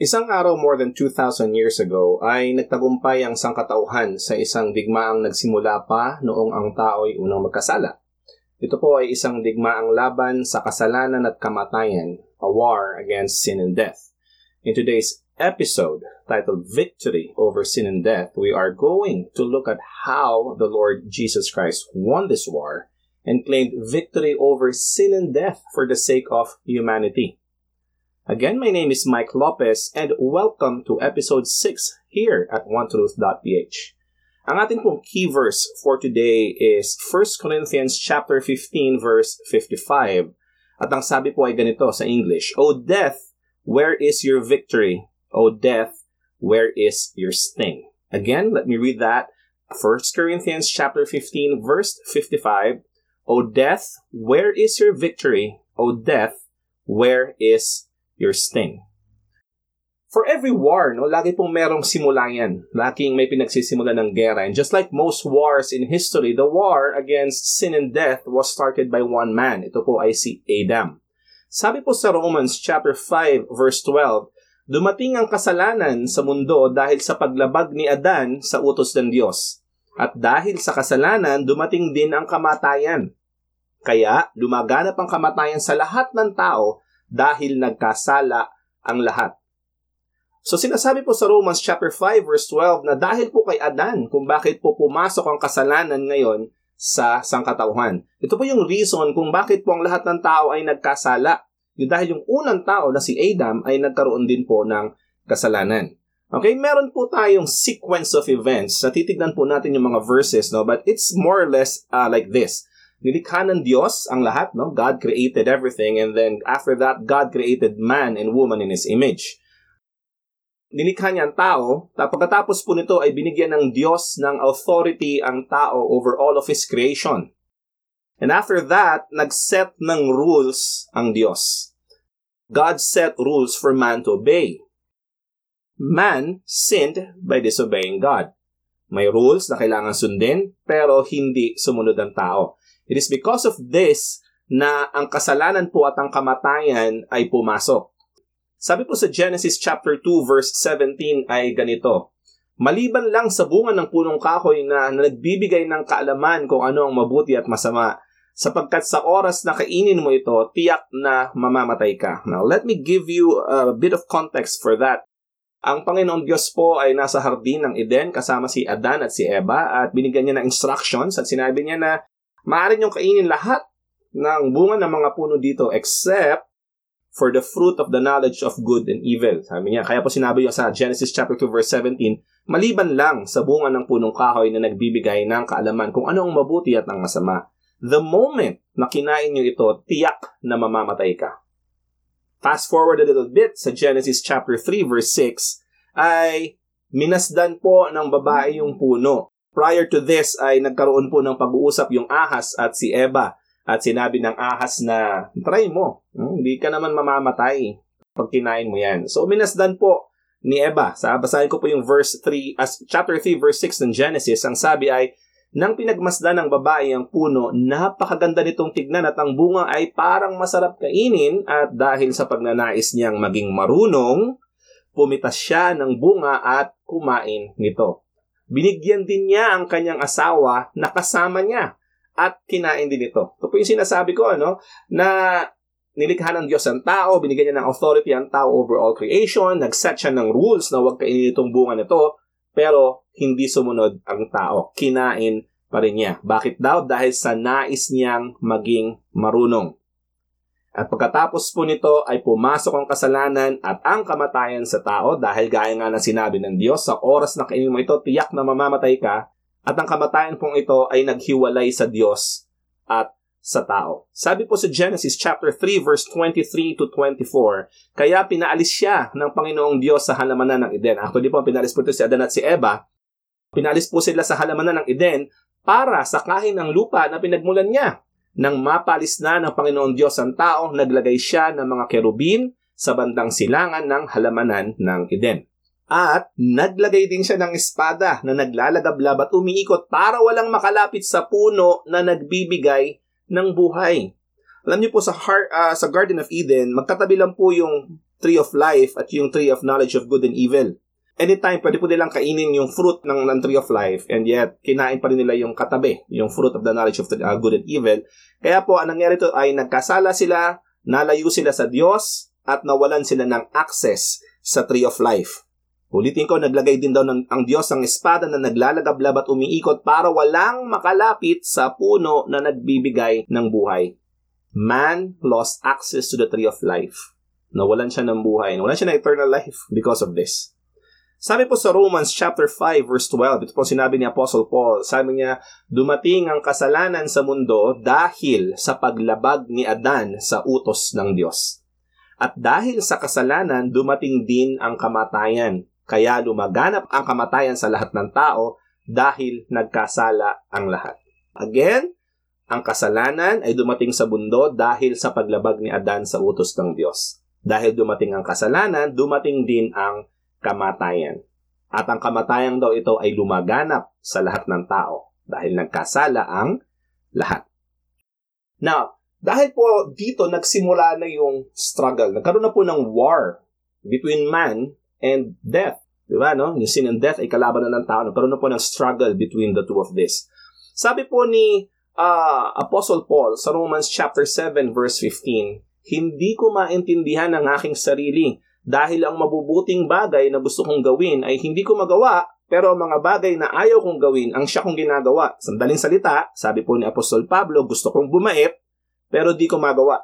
Isang araw more than 2,000 years ago ay nagtagumpay ang sangkatauhan sa isang digmaang nagsimula pa noong ang tao'y unang magkasala. Ito po ay isang digmaang laban sa kasalanan at kamatayan, a war against sin and death. In today's episode, titled Victory Over Sin and Death, we are going to look at how the Lord Jesus Christ won this war and claimed victory over sin and death for the sake of humanity. Again, my name is Mike Lopez and welcome to episode 6 here at onetruth.ph. Ang ating pong key verse for today is 1 Corinthians chapter 15 verse 55. At ang sabi po ay ganito sa English, O death, where is your victory? O death, where is your sting? Again, let me read that. 1 Corinthians chapter 15 verse 55. O death, where is your victory? O death, where is your sting. For every war, no, lagi pong merong simula yan. Laging may pinagsisimula ng gera. And just like most wars in history, the war against sin and death was started by one man. Ito po ay si Adam. Sabi po sa Romans chapter 5 verse 12, dumating ang kasalanan sa mundo dahil sa paglabag ni Adan sa utos ng Diyos. At dahil sa kasalanan, dumating din ang kamatayan. Kaya, lumaganap ang kamatayan sa lahat ng tao dahil nagkasala ang lahat. So sinasabi po sa Romans chapter 5 verse 12 na dahil po kay Adan kung bakit po pumasok ang kasalanan ngayon sa sangkatauhan. Ito po yung reason kung bakit po ang lahat ng tao ay nagkasala. Yung dahil yung unang tao na si Adam ay nagkaroon din po ng kasalanan. Okay, meron po tayong sequence of events. Natitignan po natin yung mga verses, no? But it's more or less uh, like this. Nilikha ng Diyos ang lahat, no? God created everything and then after that, God created man and woman in His image. Nilikha niya ang tao, pagkatapos po nito ay binigyan ng Diyos ng authority ang tao over all of His creation. And after that, nag-set ng rules ang Diyos. God set rules for man to obey. Man sinned by disobeying God. May rules na kailangan sundin, pero hindi sumunod ang tao. It is because of this na ang kasalanan po at ang kamatayan ay pumasok. Sabi po sa Genesis chapter 2 verse 17 ay ganito, Maliban lang sa bunga ng punong kahoy na, na nagbibigay ng kaalaman kung ano ang mabuti at masama, sapagkat sa oras na kainin mo ito, tiyak na mamamatay ka. Now, let me give you a bit of context for that. Ang Panginoong Diyos po ay nasa hardin ng Eden kasama si Adan at si Eva at binigyan niya ng instructions at sinabi niya na Maaari niyong kainin lahat ng bunga ng mga puno dito except for the fruit of the knowledge of good and evil. Sabi niya, kaya po sinabi niya sa Genesis chapter 2 verse 17, maliban lang sa bunga ng punong kahoy na nagbibigay ng kaalaman kung ano ang mabuti at ang masama. The moment na kinain niyo ito, tiyak na mamamatay ka. Fast forward a little bit sa Genesis chapter 3 verse 6 ay minasdan po ng babae yung puno Prior to this ay nagkaroon po ng pag-uusap yung ahas at si Eva at sinabi ng ahas na try mo, hmm, hindi ka naman mamamatay pag kinain mo yan. So minasdan po ni Eva. Sa basahin ko po yung verse 3 as chapter 3 verse 6 ng Genesis. Ang sabi ay nang pinagmasdan ng babae ang puno, napakaganda nitong tignan at ang bunga ay parang masarap kainin at dahil sa pagnanais niyang maging marunong, pumitas siya ng bunga at kumain nito. Binigyan din niya ang kanyang asawa na kasama niya at kinain din ito. Ito po yung sinasabi ko, ano, na nilikha ng Diyos ang tao, binigyan niya ng authority ang tao over all creation, nag-set siya ng rules na huwag kainin itong bunga nito, pero hindi sumunod ang tao. Kinain pa rin niya. Bakit daw? Dahil sa nais niyang maging marunong. At pagkatapos po nito ay pumasok ang kasalanan at ang kamatayan sa tao dahil gaya nga ng sinabi ng Diyos, sa oras na kainin mo ito, tiyak na mamamatay ka at ang kamatayan pong ito ay naghiwalay sa Diyos at sa tao. Sabi po sa Genesis chapter 3 verse 23 to 24, kaya pinaalis siya ng Panginoong Diyos sa halamanan ng Eden. Actually po, pinaalis po ito si Adan at si Eva. Pinaalis po sila sa halamanan ng Eden para sakahin ang lupa na pinagmulan niya. Nang mapalis na ng Panginoon Diyos ang tao, naglagay siya ng mga kerubin sa bandang silangan ng halamanan ng Eden. At naglagay din siya ng espada na naglalagablab at umiikot para walang makalapit sa puno na nagbibigay ng buhay. Alam niyo po sa, heart, uh, sa Garden of Eden, magkatabi lang po yung tree of life at yung tree of knowledge of good and evil. Anytime, pwede po nilang kainin yung fruit ng, ng tree of life and yet kinain pa rin nila yung katabi, yung fruit of the knowledge of the, uh, good and evil. Kaya po, ang nangyari ito ay nagkasala sila, nalayo sila sa Diyos, at nawalan sila ng access sa tree of life. Ulitin ko, naglagay din daw ng, ang Diyos ng espada na naglalagablab at umiikot para walang makalapit sa puno na nagbibigay ng buhay. Man lost access to the tree of life. Nawalan siya ng buhay. Nawalan siya ng eternal life because of this. Sabi po sa Romans chapter 5 verse 12, ito po sinabi ni Apostle Paul, sabi niya, dumating ang kasalanan sa mundo dahil sa paglabag ni Adan sa utos ng Diyos. At dahil sa kasalanan, dumating din ang kamatayan. Kaya lumaganap ang kamatayan sa lahat ng tao dahil nagkasala ang lahat. Again, ang kasalanan ay dumating sa mundo dahil sa paglabag ni Adan sa utos ng Diyos. Dahil dumating ang kasalanan, dumating din ang kamatayan. At ang kamatayan daw ito ay lumaganap sa lahat ng tao dahil nagkasala ang lahat. Now, dahil po dito nagsimula na yung struggle, nagkaroon na po ng war between man and death. Di ba, no? Yung sin and death ay kalaban na ng tao. Nagkaroon na po ng struggle between the two of this. Sabi po ni uh, Apostle Paul sa Romans chapter 7 verse 15, Hindi ko maintindihan ang aking sarili dahil ang mabubuting bagay na gusto kong gawin ay hindi ko magawa, pero mga bagay na ayaw kong gawin ang siya kong ginagawa. Sandaling salita, sabi po ni Apostol Pablo, gusto kong bumait, pero di ko magawa.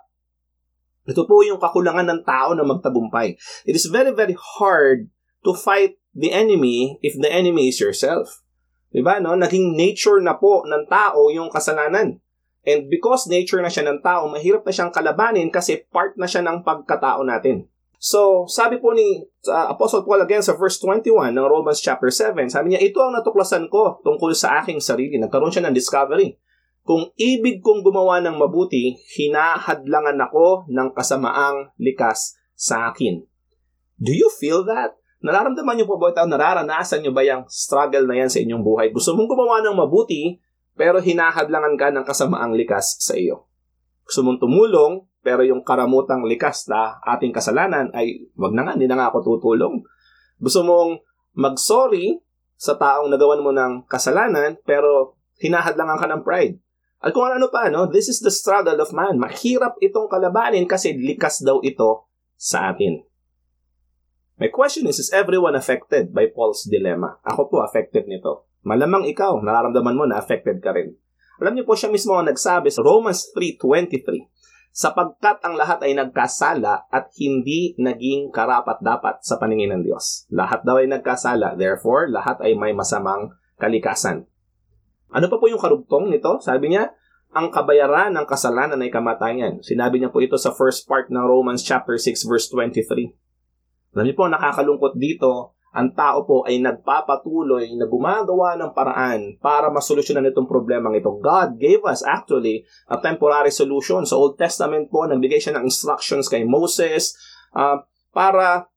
Ito po yung kakulangan ng tao na magtagumpay. It is very, very hard to fight the enemy if the enemy is yourself. Diba, no? Naging nature na po ng tao yung kasalanan. And because nature na siya ng tao, mahirap na siyang kalabanin kasi part na siya ng pagkatao natin. So, sabi po ni uh, Apostle Paul again sa verse 21 ng Romans chapter 7, sabi niya, ito ang natuklasan ko tungkol sa aking sarili. Nagkaroon siya ng discovery. Kung ibig kong gumawa ng mabuti, hinahadlangan ako ng kasamaang likas sa akin. Do you feel that? Nararamdaman niyo po ba ito? Nararanasan niyo ba yung struggle na yan sa inyong buhay? Gusto mong gumawa ng mabuti, pero hinahadlangan ka ng kasamaang likas sa iyo. Gusto mong tumulong, pero yung karamutang likas na ating kasalanan ay wag na nga, hindi na nga ako tutulong. Gusto mong mag-sorry sa taong nagawan mo ng kasalanan, pero hinahadlangan ka ng pride. At kung ano pa, no? this is the struggle of man. Mahirap itong kalabanin kasi likas daw ito sa atin. My question is, is everyone affected by Paul's dilemma? Ako po affected nito. Malamang ikaw, nararamdaman mo na affected ka rin. Alam niyo po siya mismo ang nagsabi sa Romans 3.23 sapagkat ang lahat ay nagkasala at hindi naging karapat-dapat sa paningin ng Diyos. Lahat daw ay nagkasala, therefore, lahat ay may masamang kalikasan. Ano pa po yung karugtong nito? Sabi niya, ang kabayaran ng kasalanan ay kamatayan. Sinabi niya po ito sa first part ng Romans chapter 6 verse 23. Alam niyo po, nakakalungkot dito ang tao po ay nagpapatuloy na gumagawa ng paraan para masolusyonan itong problemang ito. God gave us actually a temporary solution. Sa Old Testament po, nagbigay siya ng instructions kay Moses uh, para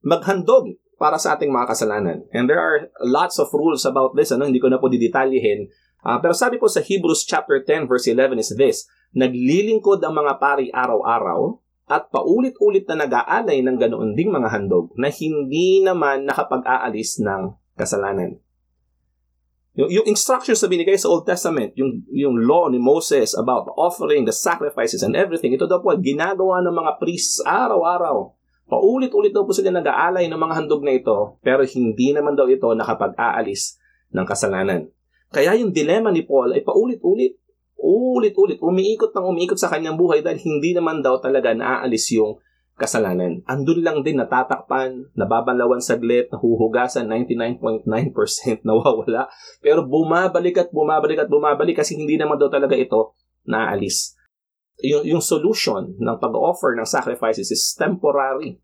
maghandog para sa ating mga kasalanan. And there are lots of rules about this. Ano? Hindi ko na po didetalyihin. Uh, pero sabi po sa Hebrews chapter 10 verse 11 is this, Naglilingkod ang mga pari araw-araw at paulit-ulit na nag-aalay ng ganoon ding mga handog na hindi naman nakapag-aalis ng kasalanan. Yung, yung instructions na binigay sa Old Testament, yung, yung law ni Moses about offering, the sacrifices and everything, ito daw po ginagawa ng mga priests araw-araw. Paulit-ulit daw po sila nag-aalay ng mga handog na ito, pero hindi naman daw ito nakapag-aalis ng kasalanan. Kaya yung dilema ni Paul ay paulit-ulit ulit-ulit, umiikot ng umiikot sa kanyang buhay dahil hindi naman daw talaga naaalis yung kasalanan. Andun lang din natatakpan, nababanlawan saglit, nahuhugasan, 99.9% nawawala. Pero bumabalik at bumabalik at bumabalik kasi hindi naman daw talaga ito naaalis. Yung, yung solution ng pag-offer ng sacrifices is temporary.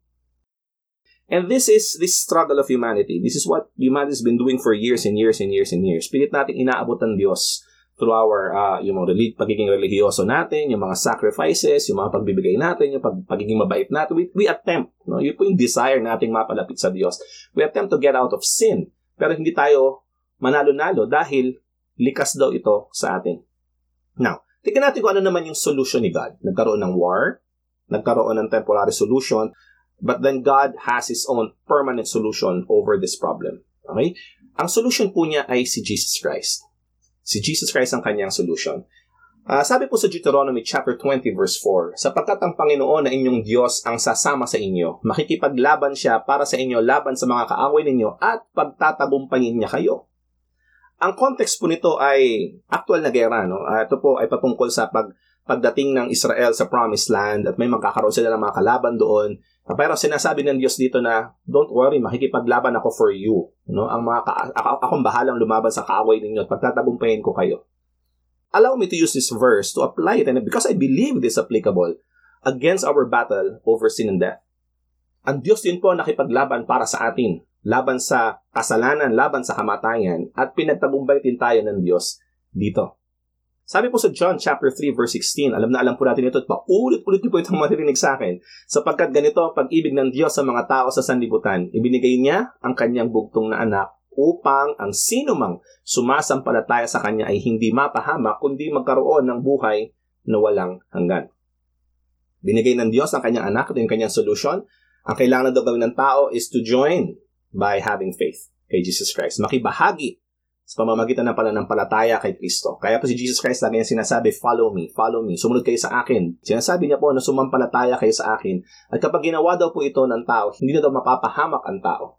And this is this struggle of humanity. This is what humanity has been doing for years and years and years and years. Pilit natin inaabot ng Diyos through our uh, yung mga relig- pagiging religyoso natin, yung mga sacrifices, yung mga pagbibigay natin, yung pag- pagiging mabait natin, we, we attempt, no? Yun po yung desire nating mapalapit sa Diyos. We attempt to get out of sin. Pero hindi tayo manalo-nalo dahil likas daw ito sa atin. Now, tingnan natin kung ano naman yung solution ni God. Nagkaroon ng war, nagkaroon ng temporary solution, But then God has His own permanent solution over this problem. Okay? Ang solution po niya ay si Jesus Christ. Si Jesus Christ ang kanyang solution. Uh, sabi po sa Deuteronomy chapter 20 verse 4, sapagkat ang Panginoon na inyong Diyos ang sasama sa inyo, makikipaglaban siya para sa inyo laban sa mga kaaway ninyo at pagtatagumpayin niya kayo. Ang context po nito ay actual na gera. No? Uh, ito po ay patungkol sa pag, pagdating ng Israel sa Promised Land at may magkakaroon sila ng mga kalaban doon. Uh, pero sinasabi ng Diyos dito na, don't worry, makikipaglaban ako for you. No? Ang mga ka- ako, akong bahalang lumaban sa kaaway ninyo at pagtatagumpayin ko kayo allow me to use this verse to apply it and because I believe it is applicable against our battle over sin and death. Ang Diyos din po nakipaglaban para sa atin, laban sa kasalanan, laban sa kamatayan, at pinagtagumpay din tayo ng Diyos dito. Sabi po sa John chapter 3 verse 16, alam na alam po natin ito at paulit-ulit niyo po itong maririnig sa akin, sapagkat ganito ang pag-ibig ng Diyos sa mga tao sa sanlibutan. Ibinigay niya ang kanyang bugtong na anak upang ang sino mang sumasampalataya sa Kanya ay hindi mapahamak kundi magkaroon ng buhay na walang hanggan. Binigay ng Diyos ang kanyang anak, ito yung kanyang solution. Ang kailangan daw gawin ng tao is to join by having faith kay Jesus Christ. Makibahagi sa pamamagitan ng pananampalataya kay Kristo. Kaya po si Jesus Christ lagi niya sinasabi, follow me, follow me, sumunod kayo sa akin. Sinasabi niya po na sumampalataya kayo sa akin. At kapag ginawa daw po ito ng tao, hindi na daw mapapahamak ang tao.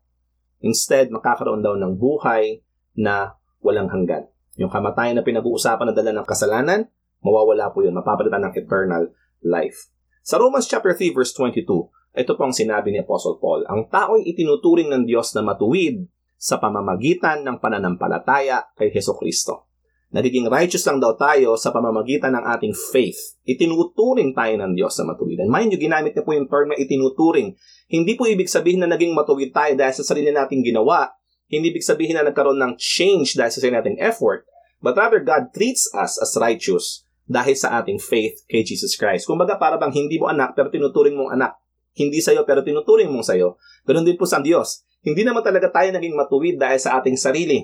Instead, makakaroon daw ng buhay na walang hanggan. Yung kamatayan na pinag-uusapan na dala ng kasalanan, mawawala po yun. Mapapalitan ng eternal life. Sa Romans chapter 3 verse 22, ito po ang sinabi ni Apostle Paul, ang tao'y itinuturing ng Diyos na matuwid sa pamamagitan ng pananampalataya kay Heso Kristo. Nagiging righteous lang daw tayo sa pamamagitan ng ating faith. Itinuturing tayo ng Diyos na matuwid. And mind you, ginamit niya po yung term na itinuturing hindi po ibig sabihin na naging matuwid tayo dahil sa sarili nating ginawa. Hindi ibig sabihin na nagkaroon ng change dahil sa sarili nating effort. But rather, God treats us as righteous dahil sa ating faith kay Jesus Christ. Kung baga, para bang hindi mo anak pero tinuturing mong anak. Hindi sa'yo pero tinuturing mong sa'yo. Ganun din po sa Diyos. Hindi naman talaga tayo naging matuwid dahil sa ating sarili.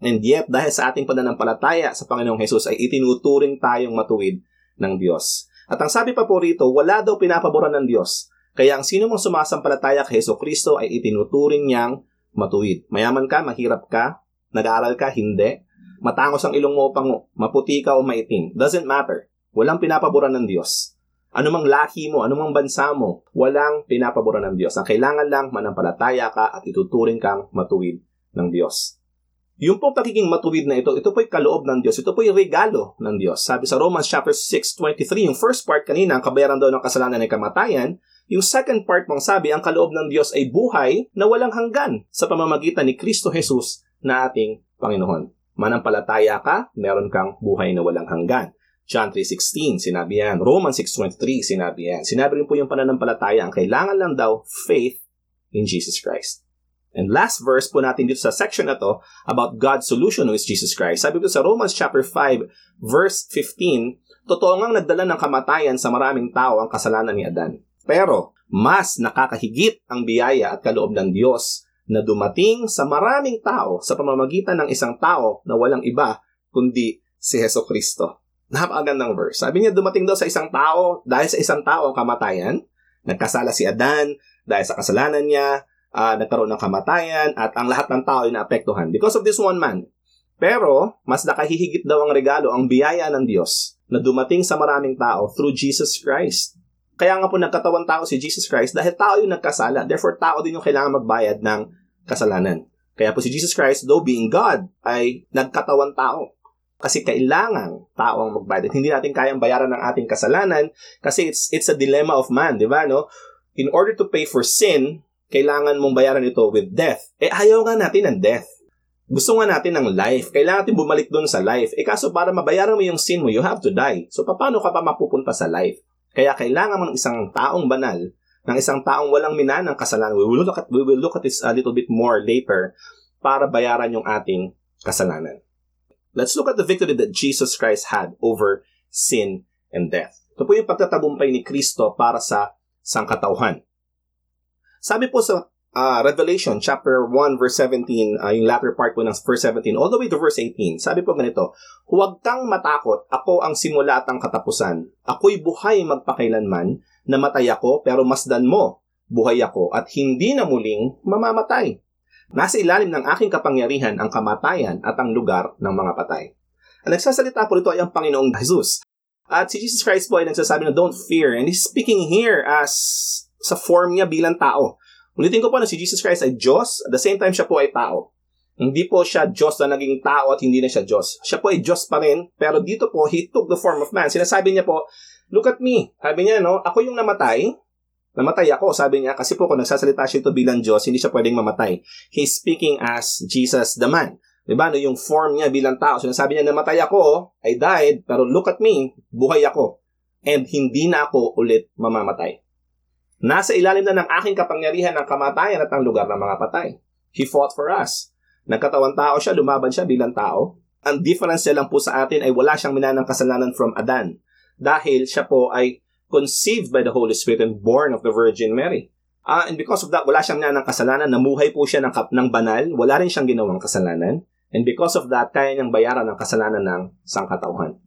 And yet, dahil sa ating pananampalataya sa Panginoong Hesus ay itinuturing tayong matuwid ng Diyos. At ang sabi pa po rito, wala daw pinapaboran ng Diyos kaya ang sino mong sumasampalataya kay Heso Kristo ay itinuturing niyang matuwid. Mayaman ka, mahirap ka, nag-aaral ka, hindi. Matangos ang ilong mo pango, maputi ka o maitim. Doesn't matter. Walang pinapaboran ng Diyos. Anumang lahi mo, anumang bansa mo, walang pinapaboran ng Diyos. Ang kailangan lang, manampalataya ka at ituturing kang matuwid ng Diyos. Yung po pagiging matuwid na ito, ito po'y kaloob ng Diyos. Ito po'y regalo ng Diyos. Sabi sa Romans chapter 6:23, yung first part kanina, ang kabayaran daw ng kasalanan ay kamatayan. Yung second part mong sabi, ang kaloob ng Diyos ay buhay na walang hanggan sa pamamagitan ni Kristo Jesus na ating Panginoon. Manampalataya ka, meron kang buhay na walang hanggan. John 3.16, sinabi yan. Romans 6.23, sinabi yan. Sinabi rin po yung pananampalataya, ang kailangan lang daw, faith in Jesus Christ. And last verse po natin dito sa section na to about God's solution with Jesus Christ. Sabi ko sa Romans chapter 5 verse 15, totoo ngang nagdala ng kamatayan sa maraming tao ang kasalanan ni Adan. Pero, mas nakakahigit ang biyaya at kaloob ng Diyos na dumating sa maraming tao sa pamamagitan ng isang tao na walang iba kundi si Heso Kristo. Napakagandang verse. Sabi niya, dumating daw sa isang tao, dahil sa isang tao ang kamatayan, nagkasala si Adan, dahil sa kasalanan niya, uh, nagkaroon ng kamatayan, at ang lahat ng tao ay naapektuhan because of this one man. Pero, mas nakahihigit daw ang regalo, ang biyaya ng Diyos na dumating sa maraming tao through Jesus Christ. Kaya nga po nagkatawan tao si Jesus Christ dahil tao yung nagkasala. Therefore, tao din yung kailangan magbayad ng kasalanan. Kaya po si Jesus Christ, though being God, ay nagkatawan tao. Kasi kailangan tao ang magbayad. Hindi natin kayang bayaran ng ating kasalanan kasi it's, it's a dilemma of man, di ba? No? In order to pay for sin, kailangan mong bayaran ito with death. Eh, ayaw nga natin ng death. Gusto nga natin ng life. Kailangan natin bumalik doon sa life. Eh, kaso para mabayaran mo yung sin mo, you have to die. So, paano ka pa mapupunta sa life? Kaya kailangan mo ng isang taong banal, ng isang taong walang mina ng kasalanan. We will look at, we will look at this a little bit more later para bayaran yung ating kasalanan. Let's look at the victory that Jesus Christ had over sin and death. Ito po yung pagtatagumpay ni Kristo para sa sangkatauhan. Sabi po sa uh, Revelation chapter 1 verse 17, uh, yung latter part po ng verse 17 all the way to verse 18. Sabi po ganito, Huwag kang matakot, ako ang simula at ang katapusan. Ako'y buhay magpakailanman, namatay ako pero masdan mo. buhay ako at hindi na muling mamamatay. Nasa ilalim ng aking kapangyarihan ang kamatayan at ang lugar ng mga patay. Ang nagsasalita po rito ay ang Panginoong Jesus. At si Jesus Christ po ay nagsasabi na don't fear and he's speaking here as sa form niya bilang tao. Ulitin ko po na si Jesus Christ ay Diyos, at the same time siya po ay tao. Hindi po siya Diyos na naging tao at hindi na siya Diyos. Siya po ay Diyos pa rin, pero dito po, He took the form of man. Sinasabi niya po, look at me. Sabi niya, no, ako yung namatay, Namatay ako, sabi niya, kasi po kung nagsasalita siya ito bilang Diyos, hindi siya pwedeng mamatay. He's speaking as Jesus the man. Diba? No, yung form niya bilang tao. Sinasabi niya, namatay ako, I died, pero look at me, buhay ako. And hindi na ako ulit mamamatay. Nasa ilalim na ng aking kapangyarihan ang kamatayan at ang lugar ng mga patay. He fought for us. Nagkatawan tao siya, lumaban siya bilang tao. Ang difference niya lang po sa atin ay wala siyang minanang kasalanan from Adan. Dahil siya po ay conceived by the Holy Spirit and born of the Virgin Mary. Uh, and because of that, wala siyang ng kasalanan, namuhay po siya ng, kap- ng banal, wala rin siyang ginawang kasalanan. And because of that, kaya niyang bayaran ang kasalanan ng sangkatauhan.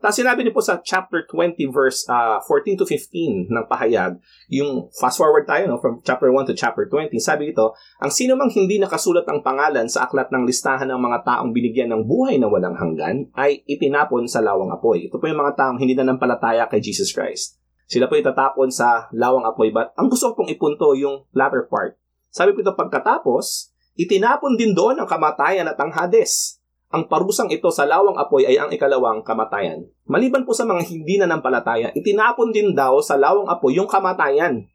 Tapos sinabi niyo po sa chapter 20 verse uh, ah, 14 to 15 ng pahayag, yung fast forward tayo no, from chapter 1 to chapter 20, sabi dito, ang sino mang hindi nakasulat ang pangalan sa aklat ng listahan ng mga taong binigyan ng buhay na walang hanggan ay itinapon sa lawang apoy. Ito po yung mga taong hindi na nampalataya kay Jesus Christ. Sila po itatapon sa lawang apoy. But ang gusto ko pong ipunto yung latter part. Sabi po ito pagkatapos, itinapon din doon ang kamatayan at ang Hades ang parusang ito sa lawang apoy ay ang ikalawang kamatayan. Maliban po sa mga hindi na nampalataya, itinapon din daw sa lawang apoy yung kamatayan.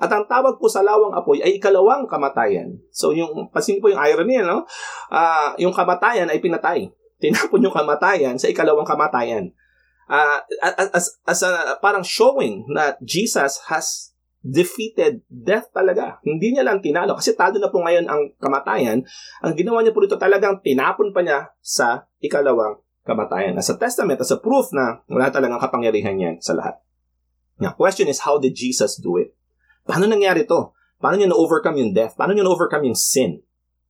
At ang tawag po sa lawang apoy ay ikalawang kamatayan. So yung, pasin po yung irony, no? Uh, yung kamatayan ay pinatay. Tinapon yung kamatayan sa ikalawang kamatayan. Uh, as, as, a, parang showing na Jesus has defeated death talaga. Hindi niya lang tinalo kasi talo na po ngayon ang kamatayan. Ang ginawa niya po rito talagang tinapon pa niya sa ikalawang kamatayan. As a testament, as a proof na wala talagang kapangyarihan niyan sa lahat. Now, question is, how did Jesus do it? Paano nangyari to? Paano niya na-overcome yung death? Paano niya na-overcome yung sin?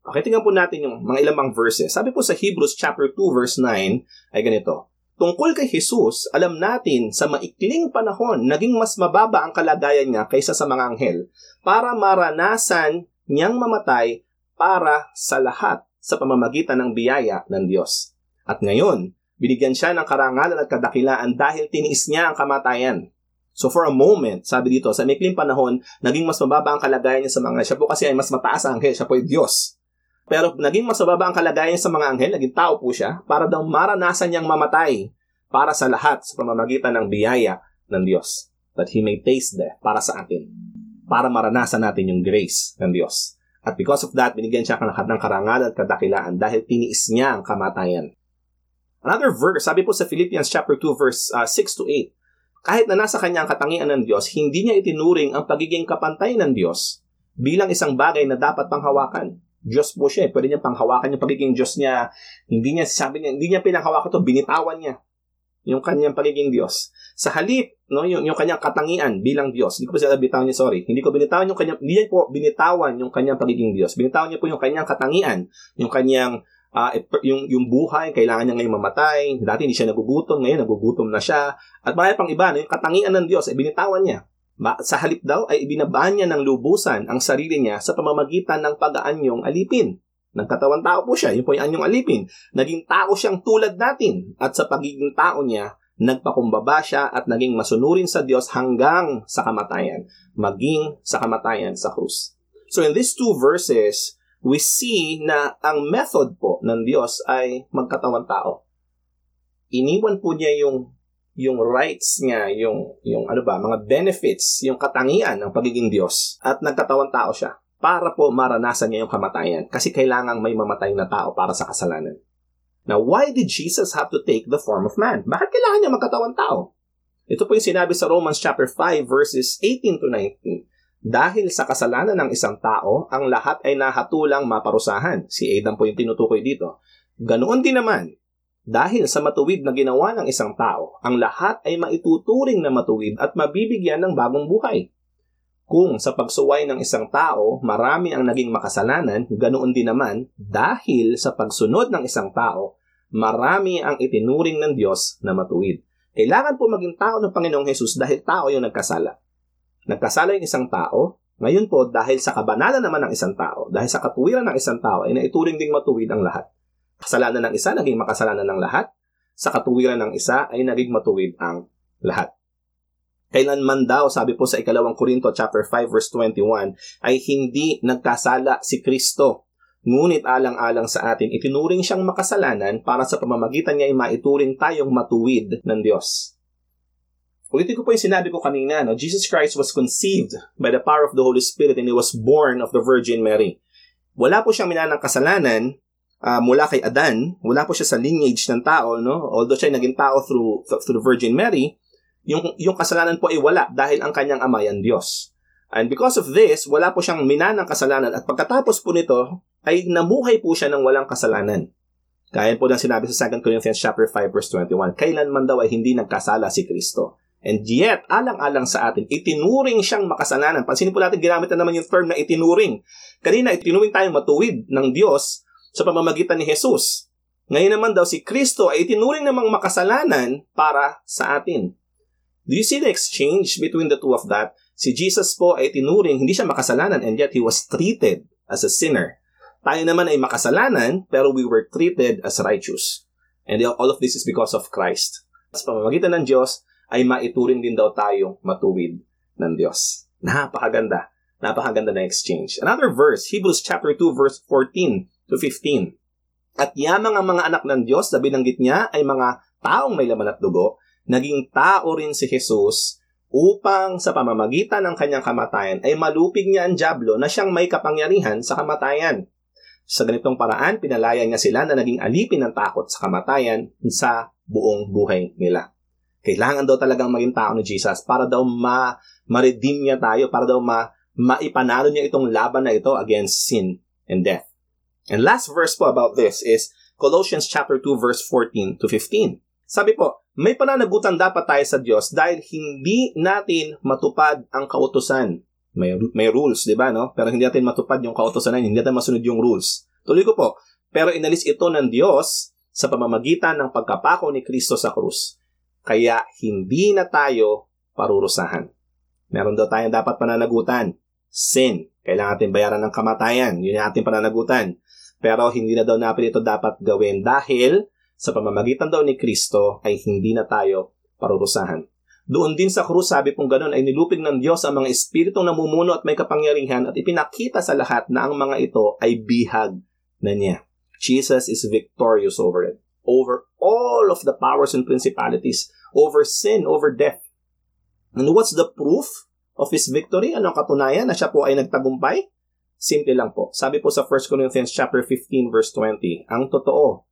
Okay, tingnan po natin yung mga ilang verses. Sabi po sa Hebrews chapter 2 verse 9 ay ganito. Tungkol kay Jesus, alam natin sa maikling panahon, naging mas mababa ang kalagayan niya kaysa sa mga anghel para maranasan niyang mamatay para sa lahat sa pamamagitan ng biyaya ng Diyos. At ngayon, binigyan siya ng karangalan at kadakilaan dahil tiniis niya ang kamatayan. So for a moment, sabi dito, sa maikling panahon, naging mas mababa ang kalagayan niya sa mga siya po kasi ay mas mataas ang anghel, siya po ay Diyos. Pero naging mas mababa ang kalagayan sa mga anghel, naging tao po siya, para daw maranasan niyang mamatay para sa lahat sa pamamagitan ng biyaya ng Diyos. That He may taste death para sa atin. Para maranasan natin yung grace ng Diyos. At because of that, binigyan siya ng karangalan at kadakilaan dahil tiniis niya ang kamatayan. Another verse, sabi po sa Philippians chapter 2 verse uh, 6 to 8, kahit na nasa kanya ang katangian ng Diyos, hindi niya itinuring ang pagiging kapantay ng Diyos bilang isang bagay na dapat panghawakan Diyos po siya eh. Pwede niya panghawakan yung pagiging Diyos niya. Hindi niya, sabi niya, hindi niya pinanghawakan to, binitawan niya yung kanyang pagiging Diyos. Sa halip, no, yung, yung kanyang katangian bilang Diyos. Hindi ko pa sila bitawan niya, sorry. Hindi ko binitawan yung kanyang, hindi po binitawan yung kanyang pagiging Diyos. Binitawan niya po yung kanyang katangian, yung kanyang uh, yung, yung buhay, kailangan niya ngayon mamatay. Dati hindi siya nagugutom, ngayon nagugutom na siya. At marami pang iba, no, yung katangian ng Diyos, ay binitawan niya. Sa halip daw ay ibinabaan niya ng lubusan ang sarili niya sa pamamagitan ng pag-aanyong alipin. Nagkatawan tao po siya, yun po yung anyong alipin. Naging tao siyang tulad natin at sa pagiging tao niya, nagpakumbaba siya at naging masunurin sa Diyos hanggang sa kamatayan, maging sa kamatayan sa krus. So in these two verses, we see na ang method po ng Diyos ay magkatawan tao. Iniwan po niya yung yung rights niya, yung, yung ano ba, mga benefits, yung katangian ng pagiging Diyos at nagkatawang tao siya para po maranasan niya yung kamatayan kasi kailangang may mamatay na tao para sa kasalanan. Now, why did Jesus have to take the form of man? Bakit kailangan niya magkatawang tao? Ito po yung sinabi sa Romans chapter 5 verses 18 to 19. Dahil sa kasalanan ng isang tao, ang lahat ay nahatulang maparusahan. Si Adam po yung tinutukoy dito. Ganoon din naman, dahil sa matuwid na ginawa ng isang tao, ang lahat ay maituturing na matuwid at mabibigyan ng bagong buhay. Kung sa pagsuway ng isang tao, marami ang naging makasalanan, ganoon din naman, dahil sa pagsunod ng isang tao, marami ang itinuring ng Diyos na matuwid. Kailangan po maging tao ng Panginoong Hesus dahil tao yung nagkasala. Nagkasala yung isang tao, Ngayon po, dahil sa kabanalan naman ng isang tao, dahil sa katuwiran ng isang tao, ay naituring ding matuwid ang lahat. Kasalanan ng isa, naging makasalanan ng lahat. Sa katuwiran ng isa, ay naging matuwid ang lahat. Kailanman daw, sabi po sa ikalawang Korinto chapter 5 verse 21, ay hindi nagkasala si Kristo. Ngunit alang-alang sa atin, itinuring siyang makasalanan para sa pamamagitan niya ay maituring tayong matuwid ng Diyos. Ulitin ko po yung sinabi ko kanina, no? Jesus Christ was conceived by the power of the Holy Spirit and He was born of the Virgin Mary. Wala po siyang minanang kasalanan uh, mula kay Adan, wala po siya sa lineage ng tao, no? Although siya naging tao through, through the Virgin Mary, yung, yung kasalanan po ay wala dahil ang kanyang ama ay Diyos. And because of this, wala po siyang minanang kasalanan at pagkatapos po nito, ay namuhay po siya ng walang kasalanan. Kaya po ng sinabi sa 2 Corinthians chapter 5 verse 21, kailanman daw ay hindi nagkasala si Kristo. And yet, alang-alang sa atin, itinuring siyang makasalanan. Pansinin po natin, ginamit na naman yung term na itinuring. Kanina, itinuring tayong matuwid ng Diyos sa pamamagitan ni Jesus. Ngayon naman daw, si Kristo ay itinuring namang makasalanan para sa atin. Do you see the exchange between the two of that? Si Jesus po ay itinuring, hindi siya makasalanan, and yet He was treated as a sinner. Tayo naman ay makasalanan, pero we were treated as righteous. And all of this is because of Christ. Sa pamamagitan ng Diyos, ay maituring din daw tayong matuwid ng Diyos. Napakaganda. Napakaganda na exchange. Another verse, Hebrews chapter 2 verse 14 to 15. At yamang ang mga anak ng Diyos na binanggit niya ay mga taong may laman at dugo, naging tao rin si Jesus upang sa pamamagitan ng kanyang kamatayan ay malupig niya ang Diablo na siyang may kapangyarihan sa kamatayan. Sa ganitong paraan, pinalaya niya sila na naging alipin ng takot sa kamatayan sa buong buhay nila. Kailangan daw talagang maging tao ni Jesus para daw ma ma-redeem niya tayo, para daw ma maipanalo niya itong laban na ito against sin and death. And last verse po about this is Colossians chapter 2 verse 14 to 15. Sabi po, may pananagutan dapat tayo sa Diyos dahil hindi natin matupad ang kautusan. May, may rules, di ba, no? Pero hindi natin matupad yung kautusan na hindi natin masunod yung rules. Tuloy ko po, pero inalis ito ng Diyos sa pamamagitan ng pagkapako ni Kristo sa krus. Kaya hindi na tayo parurusahan. Meron daw tayong dapat pananagutan. Sin. Kailangan natin bayaran ng kamatayan. Yun yung ating pananagutan. Pero hindi na daw natin ito dapat gawin dahil sa pamamagitan daw ni Kristo ay hindi na tayo parurusahan. Doon din sa krus, sabi pong ganun, ay nilupig ng Diyos ang mga espiritong namumuno at may kapangyarihan at ipinakita sa lahat na ang mga ito ay bihag na niya. Jesus is victorious over it over all of the powers and principalities, over sin, over death. And what's the proof of his victory? Anong katunayan na siya po ay nagtagumpay? Simple lang po. Sabi po sa 1 Corinthians chapter 15 verse 20, ang totoo,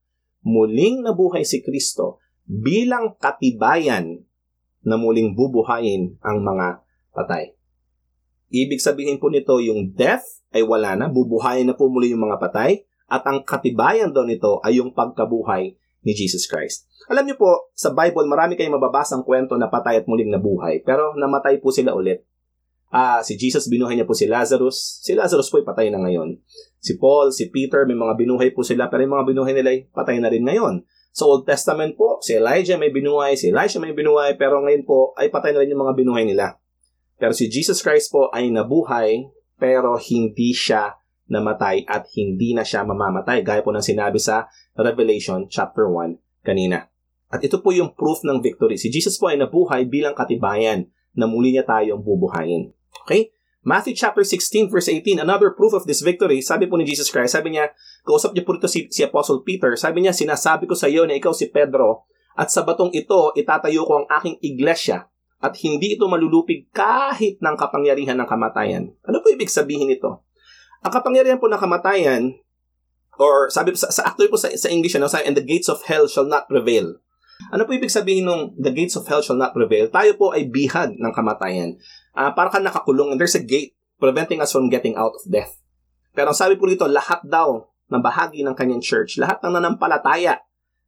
muling nabuhay si Kristo bilang katibayan na muling bubuhayin ang mga patay. Ibig sabihin po nito, yung death ay wala na, bubuhayin na po muli yung mga patay, at ang katibayan daw nito ay yung pagkabuhay ni Jesus Christ. Alam niyo po, sa Bible, marami kayong mababasang kwento na patay at muling nabuhay, pero namatay po sila ulit. Ah, si Jesus binuhay niya po si Lazarus. Si Lazarus po ay patay na ngayon. Si Paul, si Peter, may mga binuhay po sila, pero yung mga binuhay nila ay patay na rin ngayon. Sa Old Testament po, si Elijah may binuhay, si Elisha may binuhay, pero ngayon po ay patay na rin yung mga binuhay nila. Pero si Jesus Christ po ay nabuhay, pero hindi siya namatay at hindi na siya mamamatay gaya po ng sinabi sa Revelation chapter 1 kanina. At ito po yung proof ng victory. Si Jesus po ay nabuhay bilang katibayan na muli niya tayong bubuhayin. Okay? Matthew chapter 16 verse 18, another proof of this victory, sabi po ni Jesus Christ, sabi niya, kausap niya po rito si, si Apostle Peter, sabi niya, sinasabi ko sa iyo na ikaw si Pedro, at sa batong ito, itatayo ko ang aking iglesia, at hindi ito malulupig kahit ng kapangyarihan ng kamatayan. Ano po ibig sabihin nito? Ang kapangyarihan po ng kamatayan, or sabi sa, sa actually po sa, sa English, ano, sa, and the gates of hell shall not prevail. Ano po ibig sabihin nung the gates of hell shall not prevail? Tayo po ay bihag ng kamatayan. Uh, para ka nakakulong and there's a gate preventing us from getting out of death. Pero ang sabi po dito, lahat daw ng bahagi ng kanyang church, lahat ng nanampalataya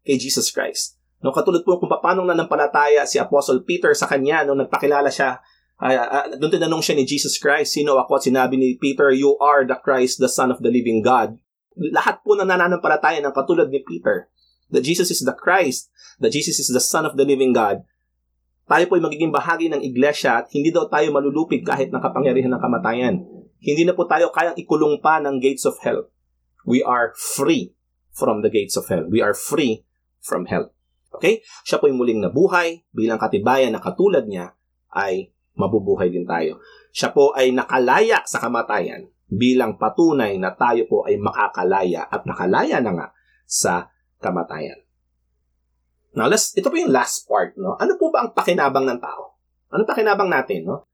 kay Jesus Christ. No, katulad po kung paano nanampalataya si Apostle Peter sa kanya nung nagpakilala siya Uh, uh, doon tinanong siya ni Jesus Christ, sino ako? At sinabi ni Peter, you are the Christ, the Son of the living God. Lahat po na nananampalataya ng katulad ni Peter, that Jesus is the Christ, that Jesus is the Son of the living God, Tayo po ay magiging bahagi ng iglesia at hindi daw tayo malulupig kahit ng kapangyarihan ng kamatayan. Hindi na po tayo kayang ikulong pa ng gates of hell. We are free from the gates of hell. We are free from hell. Okay? Siya po ay muling nabuhay bilang katibayan na katulad niya ay mabubuhay din tayo. Siya po ay nakalaya sa kamatayan bilang patunay na tayo po ay makakalaya at nakalaya na nga sa kamatayan. Now, let's, ito po yung last part, no? Ano po ba ang pakinabang ng tao? Ano pakinabang natin, no?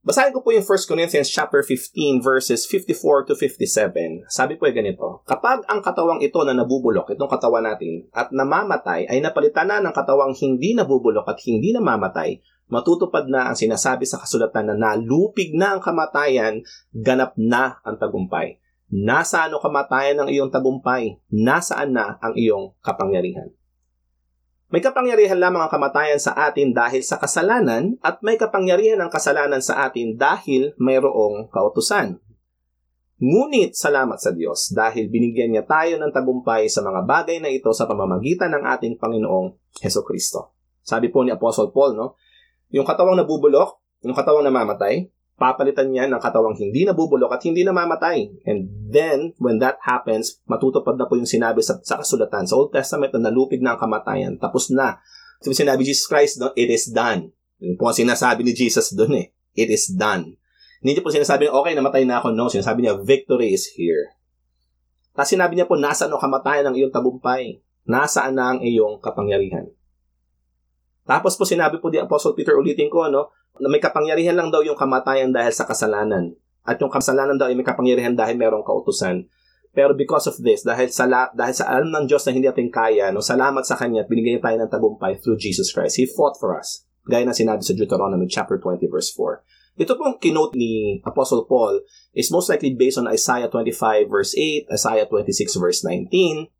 Basahin ko po yung 1 Corinthians chapter 15 verses 54 to 57. Sabi po ay ganito, Kapag ang katawang ito na nabubulok, itong katawan natin, at namamatay, ay napalitan na ng katawang hindi nabubulok at hindi namamatay, matutupad na ang sinasabi sa kasulatan na nalupig na ang kamatayan, ganap na ang tagumpay. Nasaan ang kamatayan ng iyong tagumpay? Nasaan na ang iyong kapangyarihan? May kapangyarihan lamang ang kamatayan sa atin dahil sa kasalanan at may kapangyarihan ang kasalanan sa atin dahil mayroong kautusan. Ngunit salamat sa Diyos dahil binigyan niya tayo ng tagumpay sa mga bagay na ito sa pamamagitan ng ating Panginoong Heso Kristo. Sabi po ni Apostle Paul, no? Yung katawang nabubulok, yung katawang namamatay, papalitan niya ng katawang hindi nabubulok at hindi namamatay. And then, when that happens, matutupad na po yung sinabi sa, sa kasulatan. Sa Old Testament na nalupig na ang kamatayan. Tapos na. So, sinabi Jesus Christ, no, it is done. Yun po ang sinasabi ni Jesus doon eh. It is done. Hindi po sinasabi okay, namatay na ako. No, sinasabi niya, victory is here. Tapos sinabi niya po, nasaan ang kamatayan ng iyong tabumpay? Nasaan na ang iyong kapangyarihan? Tapos po sinabi po di Apostle Peter, ulitin ko, no, na may kapangyarihan lang daw yung kamatayan dahil sa kasalanan. At yung kasalanan daw ay may kapangyarihan dahil merong kautusan. Pero because of this, dahil sa, dahil sa alam ng Diyos na hindi natin kaya, no, salamat sa Kanya at binigyan tayo ng tagumpay through Jesus Christ. He fought for us. Gaya na sinabi sa Deuteronomy chapter 20 verse 4. Ito pong kinote ni Apostle Paul is most likely based on Isaiah 25 verse 8, Isaiah 26 verse 19,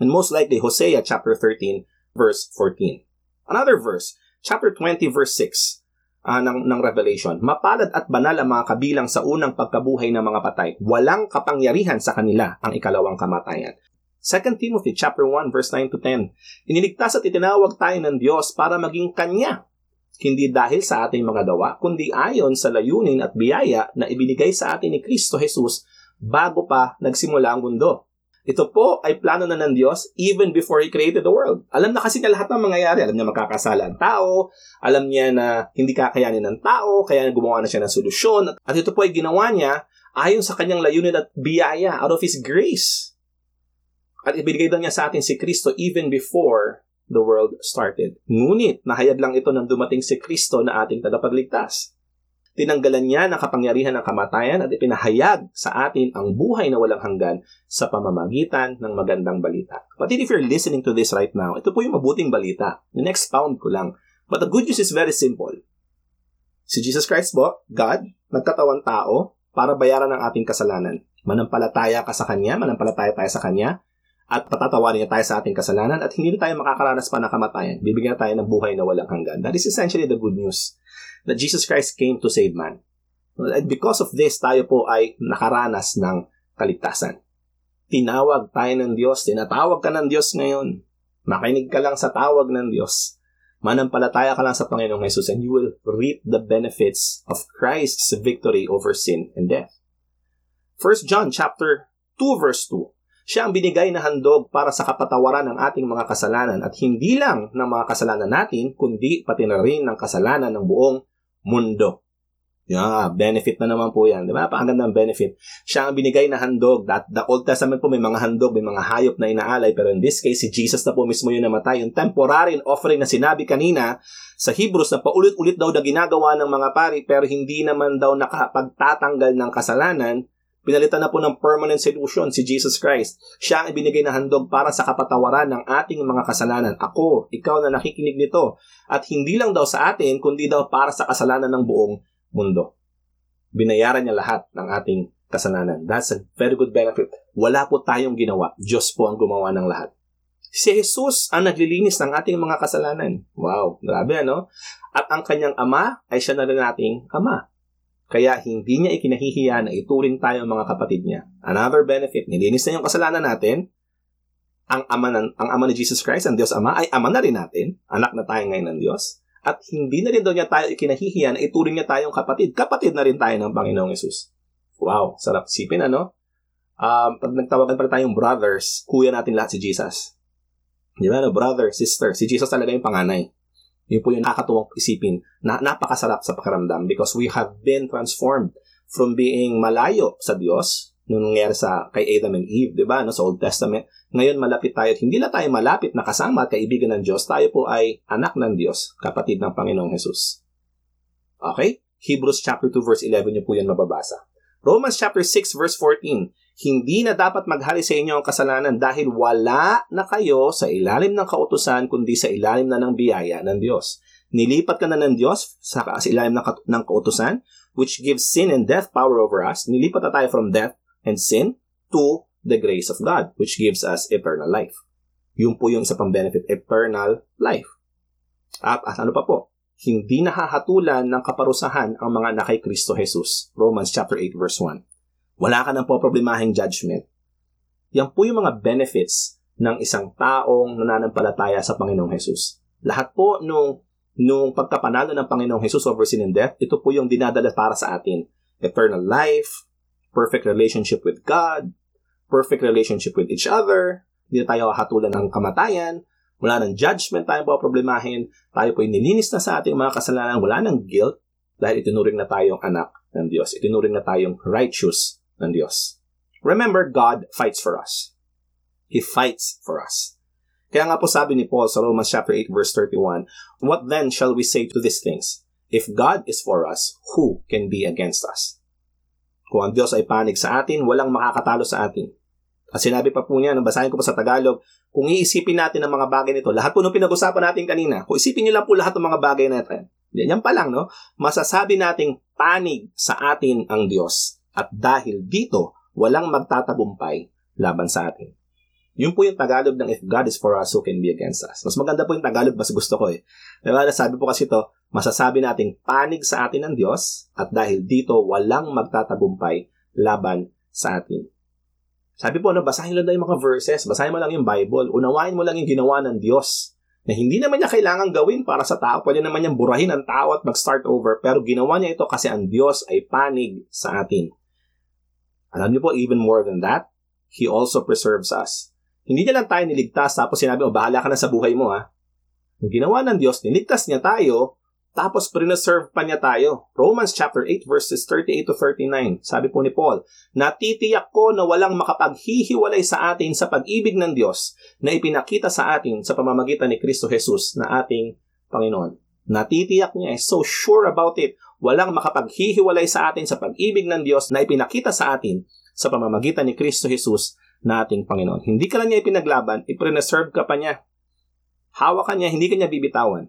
and most likely Hosea chapter 13 verse 14. Another verse, chapter 20 verse 6, uh, ng, ng Revelation, mapalad at banal ang mga kabilang sa unang pagkabuhay ng mga patay. Walang kapangyarihan sa kanila ang ikalawang kamatayan. 2 Timothy chapter 1 verse 9 to 10. Iniligtas at itinawag tayo ng Diyos para maging Kanya. Hindi dahil sa ating mga gawa, kundi ayon sa layunin at biyaya na ibinigay sa atin ni Kristo Jesus bago pa nagsimula ang mundo. Ito po ay plano na ng Diyos even before He created the world. Alam na kasi niya lahat ng mangyayari. Alam niya makakasala ang tao. Alam niya na hindi kakayanin ng tao. Kaya gumawa na siya ng solusyon. At ito po ay ginawa niya ayon sa kanyang layunin at biyaya out of His grace. At ibigay daw niya sa atin si Kristo even before the world started. Ngunit, nahayag lang ito nang dumating si Kristo na ating tagapagligtas. Tinanggalan niya ng kapangyarihan ng kamatayan at ipinahayag sa atin ang buhay na walang hanggan sa pamamagitan ng magandang balita. But if you're listening to this right now, ito po yung mabuting balita. In-expound ko lang. But the good news is very simple. Si Jesus Christ po, God, nagkatawan tao para bayaran ang ating kasalanan. Manampalataya ka sa Kanya, manampalataya tayo sa Kanya, at patatawarin niya tayo sa ating kasalanan at hindi na tayo makakaranas pa ng kamatayan. Bibigyan tayo ng buhay na walang hanggan. That is essentially the good news that Jesus Christ came to save man. And because of this, tayo po ay nakaranas ng kaligtasan. Tinawag tayo ng Diyos, tinatawag ka ng Diyos ngayon. Makinig ka lang sa tawag ng Diyos. Manampalataya ka lang sa Panginoong Jesus and you will reap the benefits of Christ's victory over sin and death. 1 John chapter 2 verse 2 siya ang binigay na handog para sa kapatawaran ng ating mga kasalanan at hindi lang ng mga kasalanan natin, kundi pati na rin ng kasalanan ng buong mundo. Yeah, benefit na naman po yan. Di ba? Pakaganda ng benefit. Siya ang binigay na handog. That, the Old Testament po may mga handog, may mga hayop na inaalay. Pero in this case, si Jesus na po mismo yung namatay. Yung temporary offering na sinabi kanina sa Hebrews na paulit-ulit daw na ginagawa ng mga pari pero hindi naman daw nakapagtatanggal ng kasalanan, Pinalitan na po ng permanent solution si Jesus Christ. Siya ang ibinigay na handog para sa kapatawaran ng ating mga kasalanan. Ako, ikaw na nakikinig nito. At hindi lang daw sa atin, kundi daw para sa kasalanan ng buong mundo. Binayaran niya lahat ng ating kasalanan. That's a very good benefit. Wala po tayong ginawa. Diyos po ang gumawa ng lahat. Si Jesus ang naglilinis ng ating mga kasalanan. Wow, grabe ano? At ang kanyang ama ay siya na rin ating ama. Kaya hindi niya ikinahihiya na ituring tayo mga kapatid niya. Another benefit, nilinis na yung kasalanan natin. Ang ama, ng, ang ama ni Jesus Christ, ang Diyos Ama, ay ama na rin natin. Anak na tayo ngayon ng Diyos. At hindi na rin daw niya tayo ikinahihiya na ituring niya tayong kapatid. Kapatid na rin tayo ng Panginoong Yesus. Wow, sarap isipin ano? Um, pag nagtawagan pala tayong brothers, kuya natin lahat si Jesus. Di ba? No? Brother, sister, si Jesus talaga yung panganay. Yun po yung nakakatuwang isipin na napakasarap sa pakiramdam because we have been transformed from being malayo sa Diyos nung nangyari sa kay Adam and Eve, 'di ba? No, sa Old Testament. Ngayon malapit tayo at hindi na tayo malapit na kasama at kaibigan ng Diyos. Tayo po ay anak ng Diyos, kapatid ng Panginoong Hesus. Okay? Hebrews chapter 2 verse 11 niyo po 'yan mababasa. Romans chapter 6 verse 14. Hindi na dapat maghali sa inyo ang kasalanan dahil wala na kayo sa ilalim ng kautusan kundi sa ilalim na ng biyaya ng Diyos. Nilipat ka na ng Diyos sa, sa ilalim ng, ng kautusan which gives sin and death power over us. Nilipat na tayo from death and sin to the grace of God which gives us eternal life. Yun po yung isa pang benefit, eternal life. At, at ano pa po? Hindi nahahatulan ng kaparusahan ang mga nakay Kristo Jesus. Romans chapter 8 verse 1 wala ka nang poproblemahing judgment. Yan po yung mga benefits ng isang taong nananampalataya sa Panginoong Hesus. Lahat po nung, nung pagkapanalo ng Panginoong Hesus over sin and death, ito po yung dinadala para sa atin. Eternal life, perfect relationship with God, perfect relationship with each other, hindi tayo hatulan ng kamatayan, wala nang judgment tayo po problemahin, tayo po nilinis na sa ating mga kasalanan, wala nang guilt, dahil itinuring na tayong anak ng Diyos. Itinuring na tayong righteous ng Diyos. Remember, God fights for us. He fights for us. Kaya nga po sabi ni Paul sa Romans chapter 8 verse 31, What then shall we say to these things? If God is for us, who can be against us? Kung ang Diyos ay panig sa atin, walang makakatalo sa atin. At sinabi pa po niya, nabasahin ko pa sa Tagalog, kung iisipin natin ang mga bagay nito, lahat po nung pinag-usapan natin kanina, kung isipin niyo lang po lahat ng mga bagay natin, yan pa lang, no? Masasabi nating panig sa atin ang Diyos. At dahil dito, walang magtatagumpay laban sa atin. Yun po yung Tagalog ng if God is for us, who can be against us? Mas maganda po yung Tagalog, mas gusto ko eh. Diba, sabi po kasi ito, masasabi nating panig sa atin ng Diyos at dahil dito walang magtatagumpay laban sa atin. Sabi po, no, basahin lang yung mga verses, basahin mo lang yung Bible, unawain mo lang yung ginawa ng Diyos na hindi naman niya kailangan gawin para sa tao. Pwede naman niyang burahin ang tao at mag-start over. Pero ginawa niya ito kasi ang Diyos ay panig sa atin. Alam niyo po, even more than that, He also preserves us. Hindi niya lang tayo niligtas tapos sinabi, o oh, bahala ka na sa buhay mo ha. Ang ginawa ng Diyos, niligtas niya tayo, tapos preserve pa niya tayo. Romans chapter 8 verses 38 to 39. Sabi po ni Paul, Natitiyak ko na walang makapaghihiwalay sa atin sa pag-ibig ng Diyos na ipinakita sa atin sa pamamagitan ni Kristo Jesus na ating Panginoon. Natitiyak niya, is so sure about it walang makapaghihiwalay sa atin sa pag-ibig ng Diyos na ipinakita sa atin sa pamamagitan ni Kristo Jesus na ating Panginoon. Hindi ka lang niya ipinaglaban, ipreserve ka pa niya. Hawak ka niya, hindi ka niya bibitawan.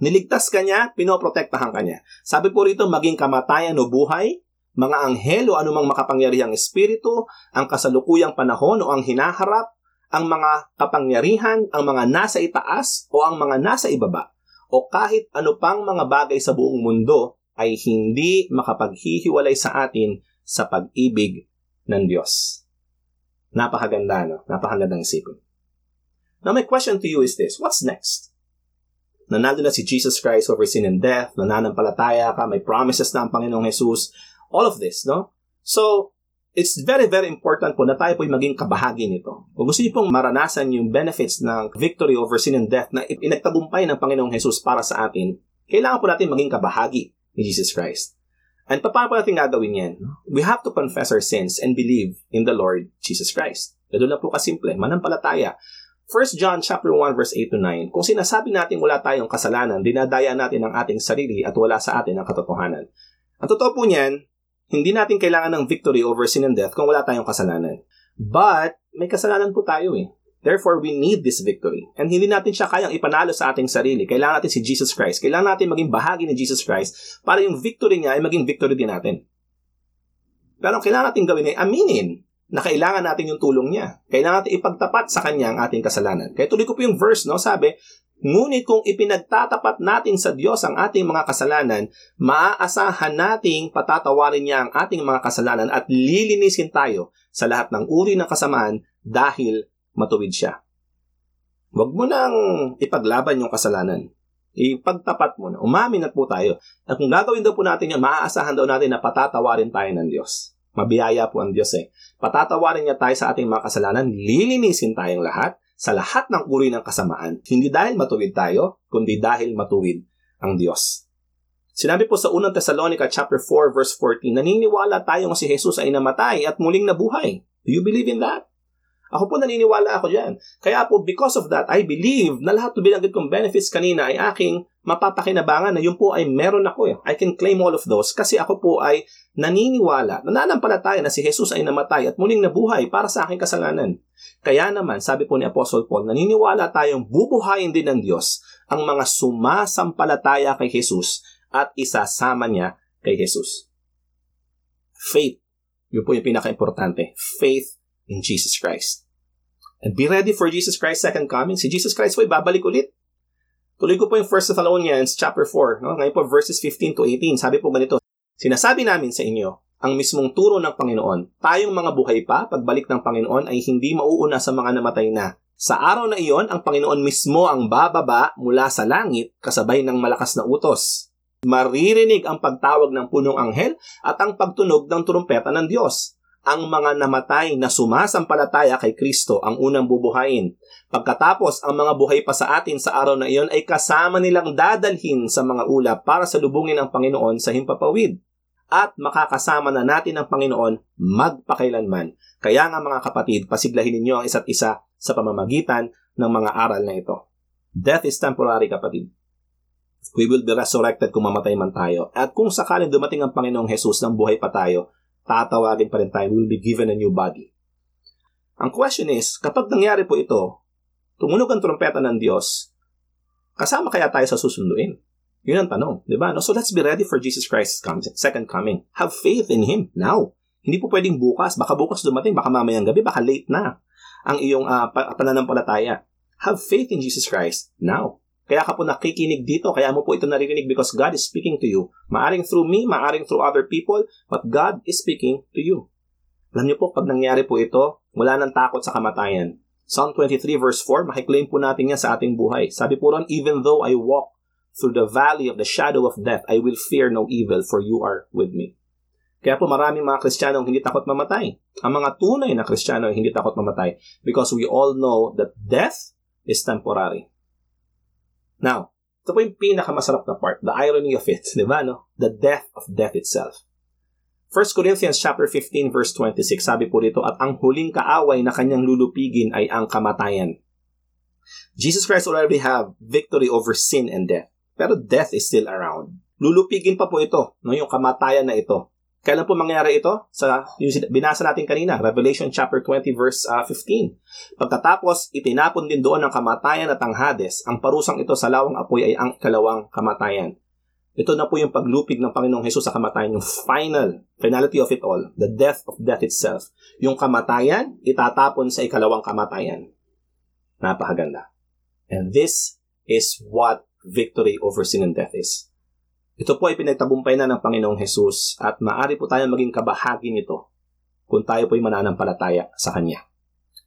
Niligtas ka niya, pinoprotektahan ka niya. Sabi po rito, maging kamatayan o buhay, mga anghel o anumang makapangyarihang espiritu, ang kasalukuyang panahon o ang hinaharap, ang mga kapangyarihan, ang mga nasa itaas o ang mga nasa ibaba, o kahit ano pang mga bagay sa buong mundo ay hindi makapaghihiwalay sa atin sa pag-ibig ng Diyos. Napakaganda, no? Napakagandang isipin. Now, my question to you is this. What's next? Nanalo na si Jesus Christ over sin and death, nananampalataya ka, may promises na ang Panginoong Jesus, all of this, no? So, it's very, very important po na tayo po maging kabahagi nito. Kung gusto niyo pong maranasan yung benefits ng victory over sin and death na inagtagumpay ng Panginoong Jesus para sa atin, kailangan po natin maging kabahagi ni Jesus Christ. And paano natin gagawin yan? We have to confess our sins and believe in the Lord Jesus Christ. Ganun lang po kasimple, manampalataya. 1 John chapter 1 verse 8 to 9, kung sinasabi natin wala tayong kasalanan, dinadaya natin ang ating sarili at wala sa atin ang katotohanan. Ang totoo po niyan, hindi natin kailangan ng victory over sin and death kung wala tayong kasalanan. But, may kasalanan po tayo eh. Therefore, we need this victory. And hindi natin siya kayang ipanalo sa ating sarili. Kailangan natin si Jesus Christ. Kailangan natin maging bahagi ni Jesus Christ para yung victory niya ay maging victory din natin. Pero ang kailangan natin gawin ay aminin na kailangan natin yung tulong niya. Kailangan natin ipagtapat sa kanya ang ating kasalanan. Kaya tuloy ko po yung verse, no? Sabi, Ngunit kung ipinagtatapat natin sa Diyos ang ating mga kasalanan, maaasahan nating patatawarin niya ang ating mga kasalanan at lilinisin tayo sa lahat ng uri ng kasamaan dahil matuwid siya. Huwag mo nang ipaglaban yung kasalanan. Ipagtapat mo na. Umamin na po tayo. At kung gagawin daw po natin yun, maaasahan daw natin na patatawarin tayo ng Diyos. Mabiyaya po ang Diyos eh. Patatawarin niya tayo sa ating mga kasalanan, lilinisin tayong lahat sa lahat ng uri ng kasamaan. Hindi dahil matuwid tayo, kundi dahil matuwid ang Diyos. Sinabi po sa unang Thessalonica chapter 4 verse 14, naniniwala tayo nga si Jesus ay namatay at muling nabuhay. Do you believe in that? Ako po naniniwala ako dyan. Kaya po, because of that, I believe na lahat ng binanggit kong benefits kanina ay aking mapapakinabangan na yun po ay meron ako. Eh. I can claim all of those kasi ako po ay naniniwala, nananampalataya na si Jesus ay namatay at muling nabuhay para sa aking kasalanan. Kaya naman, sabi po ni Apostle Paul, naniniwala tayong bubuhayin din ng Diyos ang mga sumasampalataya kay Jesus at isasama niya kay Jesus. Faith. Yun po yung pinaka-importante. Faith in Jesus Christ. And be ready for Jesus Christ's second coming. Si Jesus Christ po babalik ulit. Tuloy ko po yung 1 Thessalonians chapter 4. No? Ngayon po verses 15 to 18. Sabi po ganito, Sinasabi namin sa inyo, ang mismong turo ng Panginoon, tayong mga buhay pa, pagbalik ng Panginoon ay hindi mauuna sa mga namatay na. Sa araw na iyon, ang Panginoon mismo ang bababa mula sa langit kasabay ng malakas na utos. Maririnig ang pagtawag ng punong anghel at ang pagtunog ng trumpeta ng Diyos ang mga namatay na sumasampalataya kay Kristo ang unang bubuhayin. Pagkatapos, ang mga buhay pa sa atin sa araw na iyon ay kasama nilang dadalhin sa mga ulap para salubungin ang Panginoon sa himpapawid. At makakasama na natin ang Panginoon magpakailanman. Kaya nga mga kapatid, pasiglahin ninyo ang isa't isa sa pamamagitan ng mga aral na ito. Death is temporary, kapatid. We will be resurrected kung mamatay man tayo. At kung sakaling dumating ang Panginoong Jesus ng buhay pa tayo, tatawagin pa rin tayo, will be given a new body. Ang question is, kapag nangyari po ito, tumunog ang trompeta ng Diyos, kasama kaya tayo sa susunduin? Yun ang tanong, di ba? No? So let's be ready for Jesus Christ's second coming. Have faith in Him now. Hindi po pwedeng bukas. Baka bukas dumating, baka mamayang gabi, baka late na ang iyong uh, pananampalataya. Have faith in Jesus Christ now. Kaya ka po nakikinig dito, kaya mo po ito naririnig because God is speaking to you. Maaring through me, maaring through other people, but God is speaking to you. Alam niyo po, pag nangyari po ito, wala nang takot sa kamatayan. Psalm 23 verse 4, makiklaim po natin yan sa ating buhay. Sabi po ron, even though I walk through the valley of the shadow of death, I will fear no evil, for you are with me. Kaya po maraming mga Kristiyano ang hindi takot mamatay. Ang mga tunay na Kristiyano ay hindi takot mamatay because we all know that death is temporary. Now, ito po yung pinakamasarap na part, the irony of it, di ba, no? The death of death itself. 1 Corinthians chapter 15 verse 26, sabi po dito, at ang huling kaaway na kanyang lulupigin ay ang kamatayan. Jesus Christ already have victory over sin and death. Pero death is still around. Lulupigin pa po ito, no, yung kamatayan na ito. Kailan po mangyari ito? Sa yung binasa natin kanina, Revelation chapter 20 verse uh, ah, 15. Pagkatapos, itinapon din doon ang kamatayan at ang Hades. Ang parusang ito sa lawang apoy ay ang kalawang kamatayan. Ito na po yung paglupig ng Panginoong Hesus sa kamatayan, yung final, finality of it all, the death of death itself. Yung kamatayan, itatapon sa ikalawang kamatayan. Napakaganda. And this is what victory over sin and death is. Ito po ay pinagtagumpay na ng Panginoong Hesus at maaari po tayong maging kabahagi nito kung tayo po ay mananampalataya sa Kanya.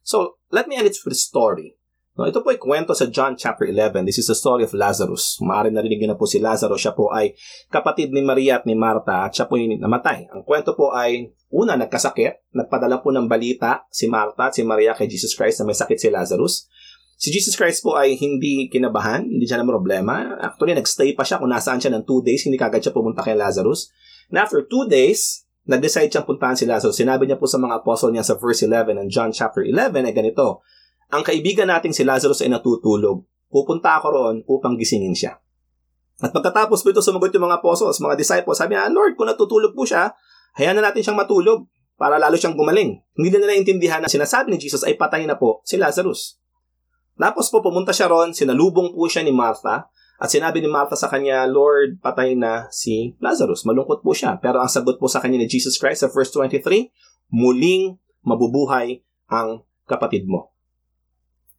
So, let me end it with a story. No, ito po ay kwento sa John chapter 11. This is the story of Lazarus. Maaari narinig niyo na po si Lazarus. Siya po ay kapatid ni Maria at ni Marta at siya po ay namatay. Ang kwento po ay una, nagkasakit. Nagpadala po ng balita si Marta at si Maria kay Jesus Christ na may sakit si Lazarus. Si Jesus Christ po ay hindi kinabahan, hindi siya na problema. Actually, nagstay pa siya kung nasaan siya ng two days, hindi kagad siya pumunta kay Lazarus. And after two days, nag-decide siyang puntahan si Lazarus. Sinabi niya po sa mga apostle niya sa verse 11 ng John chapter 11 ay ganito, Ang kaibigan nating si Lazarus ay natutulog. Pupunta ako roon upang gisingin siya. At pagkatapos po ito sumagot yung mga apostles, mga disciples, sabi niya, Lord, kung natutulog po siya, hayaan na natin siyang matulog para lalo siyang gumaling. Hindi na nila intindihan na sinasabi ni Jesus ay patay na po si Lazarus. Tapos po pumunta siya ron, sinalubong po siya ni Martha, at sinabi ni Martha sa kanya, Lord, patay na si Lazarus. Malungkot po siya. Pero ang sagot po sa kanya ni Jesus Christ sa verse 23, muling mabubuhay ang kapatid mo.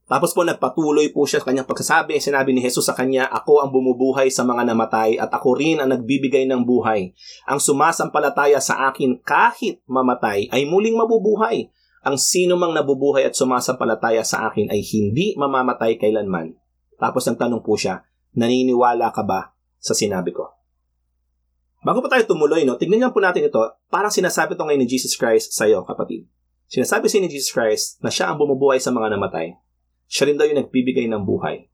Tapos po nagpatuloy po siya sa kanyang pagsasabi. Sinabi ni Jesus sa kanya, Ako ang bumubuhay sa mga namatay at ako rin ang nagbibigay ng buhay. Ang sumasampalataya sa akin kahit mamatay ay muling mabubuhay ang sino mang nabubuhay at sumasampalataya sa akin ay hindi mamamatay kailanman. Tapos ang tanong po siya, naniniwala ka ba sa sinabi ko? Bago pa tayo tumuloy, no, tignan niyo po natin ito. Parang sinasabi ito ngayon ni Jesus Christ sa iyo, kapatid. Sinasabi siya ni Jesus Christ na siya ang bumubuhay sa mga namatay. Siya rin daw yung nagbibigay ng buhay.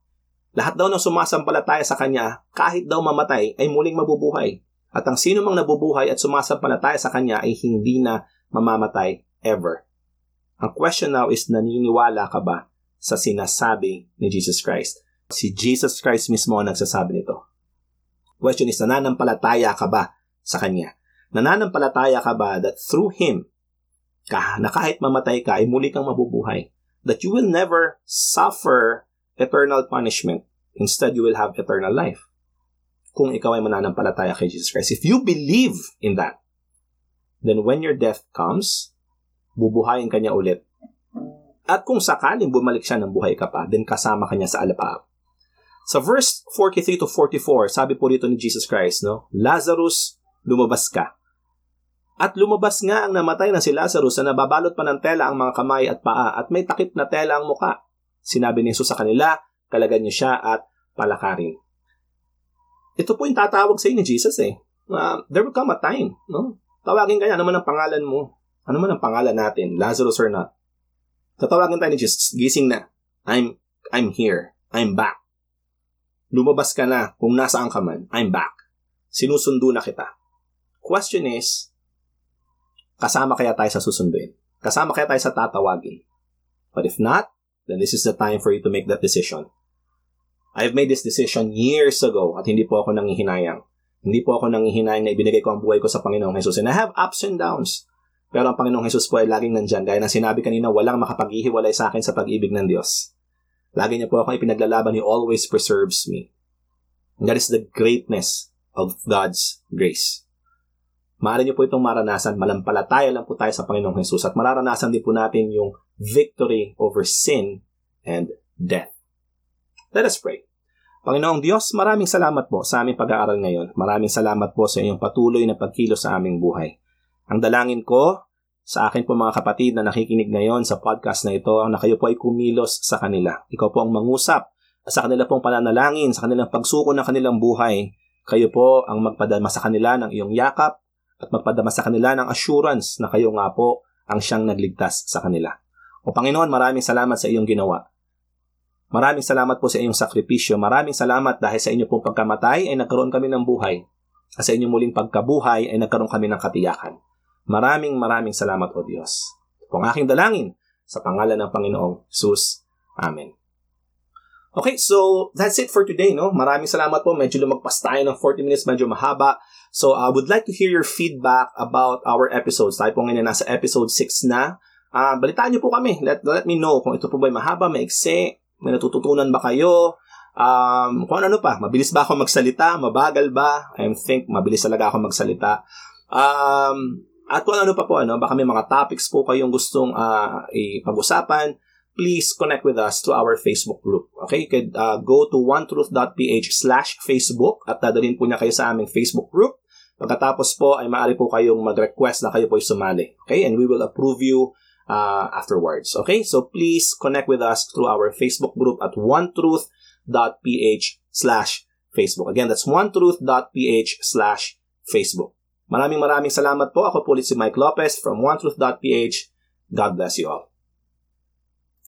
Lahat daw ng sumasampalataya sa Kanya, kahit daw mamatay, ay muling mabubuhay. At ang sino mang nabubuhay at sumasampalataya sa Kanya ay hindi na mamamatay ever. Ang question now is naniniwala ka ba sa sinasabi ni Jesus Christ? Si Jesus Christ mismo ang nagsasabi nito. Question is, nananampalataya ka ba sa Kanya? Nananampalataya ka ba that through Him, ka, na kahit mamatay ka, ay muli kang mabubuhay? That you will never suffer eternal punishment. Instead, you will have eternal life. Kung ikaw ay mananampalataya kay Jesus Christ. If you believe in that, then when your death comes, bubuhayin ka niya ulit. At kung sakaling bumalik siya ng buhay ka pa, then kasama ka niya sa alapaap. Sa verse 43 to 44, sabi po dito ni Jesus Christ, no? Lazarus, lumabas ka. At lumabas nga ang namatay na si Lazarus na nababalot pa ng tela ang mga kamay at paa at may takip na tela ang muka. Sinabi ni Jesus sa kanila, kalagan niyo siya at palakarin. Ito po yung tatawag sa ni Jesus eh. Uh, there will come a time, no? Tawagin kanya, ano man ang pangalan mo? Ano man ang pangalan natin, Lazarus or not? Tatawagin tayo ni Jesus, gising na. I'm, I'm here. I'm back. Lumabas ka na kung nasaan ka man. I'm back. Sinusundo na kita. Question is, kasama kaya tayo sa susunduin? Kasama kaya tayo sa tatawagin? But if not, then this is the time for you to make that decision. I've made this decision years ago at hindi po ako nangihinayang. Hindi po ako nangihinayang na ibinigay ko ang buhay ko sa Panginoong Jesus. And I have ups and downs. Pero ang Panginoong Jesus po ay laging nandyan. Gaya ng sinabi kanina, walang makapaghihiwalay sa akin sa pag-ibig ng Diyos. Lagi niya po ako ipinaglalaban. He always preserves me. And that is the greatness of God's grace. Maaari niyo po itong maranasan. Malampalataya lang po tayo sa Panginoong Jesus at mararanasan din po natin yung victory over sin and death. Let us pray. Panginoong Diyos, maraming salamat po sa aming pag-aaral ngayon. Maraming salamat po sa iyong patuloy na pagkilos sa aming buhay. Ang dalangin ko sa akin po mga kapatid na nakikinig ngayon sa podcast na ito na kayo po ay kumilos sa kanila. Ikaw po ang mangusap sa kanila pong pananalangin, sa kanilang pagsuko ng kanilang buhay. Kayo po ang magpadama sa kanila ng iyong yakap at magpadama sa kanila ng assurance na kayo nga po ang siyang nagligtas sa kanila. O Panginoon, maraming salamat sa iyong ginawa. Maraming salamat po sa iyong sakripisyo. Maraming salamat dahil sa inyo pong pagkamatay ay nagkaroon kami ng buhay. At sa inyong muling pagkabuhay ay nagkaroon kami ng katiyakan. Maraming maraming salamat o Diyos. Ito aking dalangin sa pangalan ng Panginoong Jesus. Amen. Okay, so that's it for today, no? Maraming salamat po. Medyo lumagpas tayo ng 40 minutes, medyo mahaba. So I uh, would like to hear your feedback about our episodes. Tayo po ngayon nasa episode 6 na. Uh, balitaan niyo po kami. Let, let me know kung ito po ba mahaba, maiksi, may natututunan ba kayo, um, kung ano pa, mabilis ba ako magsalita, mabagal ba? I think mabilis talaga ako magsalita. Um, at kung ano pa po, ano, baka may mga topics po kayong gustong uh, ipag-usapan, please connect with us to our Facebook group. Okay, you could uh, go to onetruth.ph slash Facebook at dadalhin po niya kayo sa aming Facebook group. Pagkatapos po ay maaari po kayong mag-request na kayo po sumali. Okay, and we will approve you uh, afterwards. Okay, so please connect with us through our Facebook group at onetruth.ph slash Facebook. Again, that's onetruth.ph slash Facebook. Maraming maraming salamat po. Ako po ulit si Mike Lopez from OneTruth.ph. God bless you all.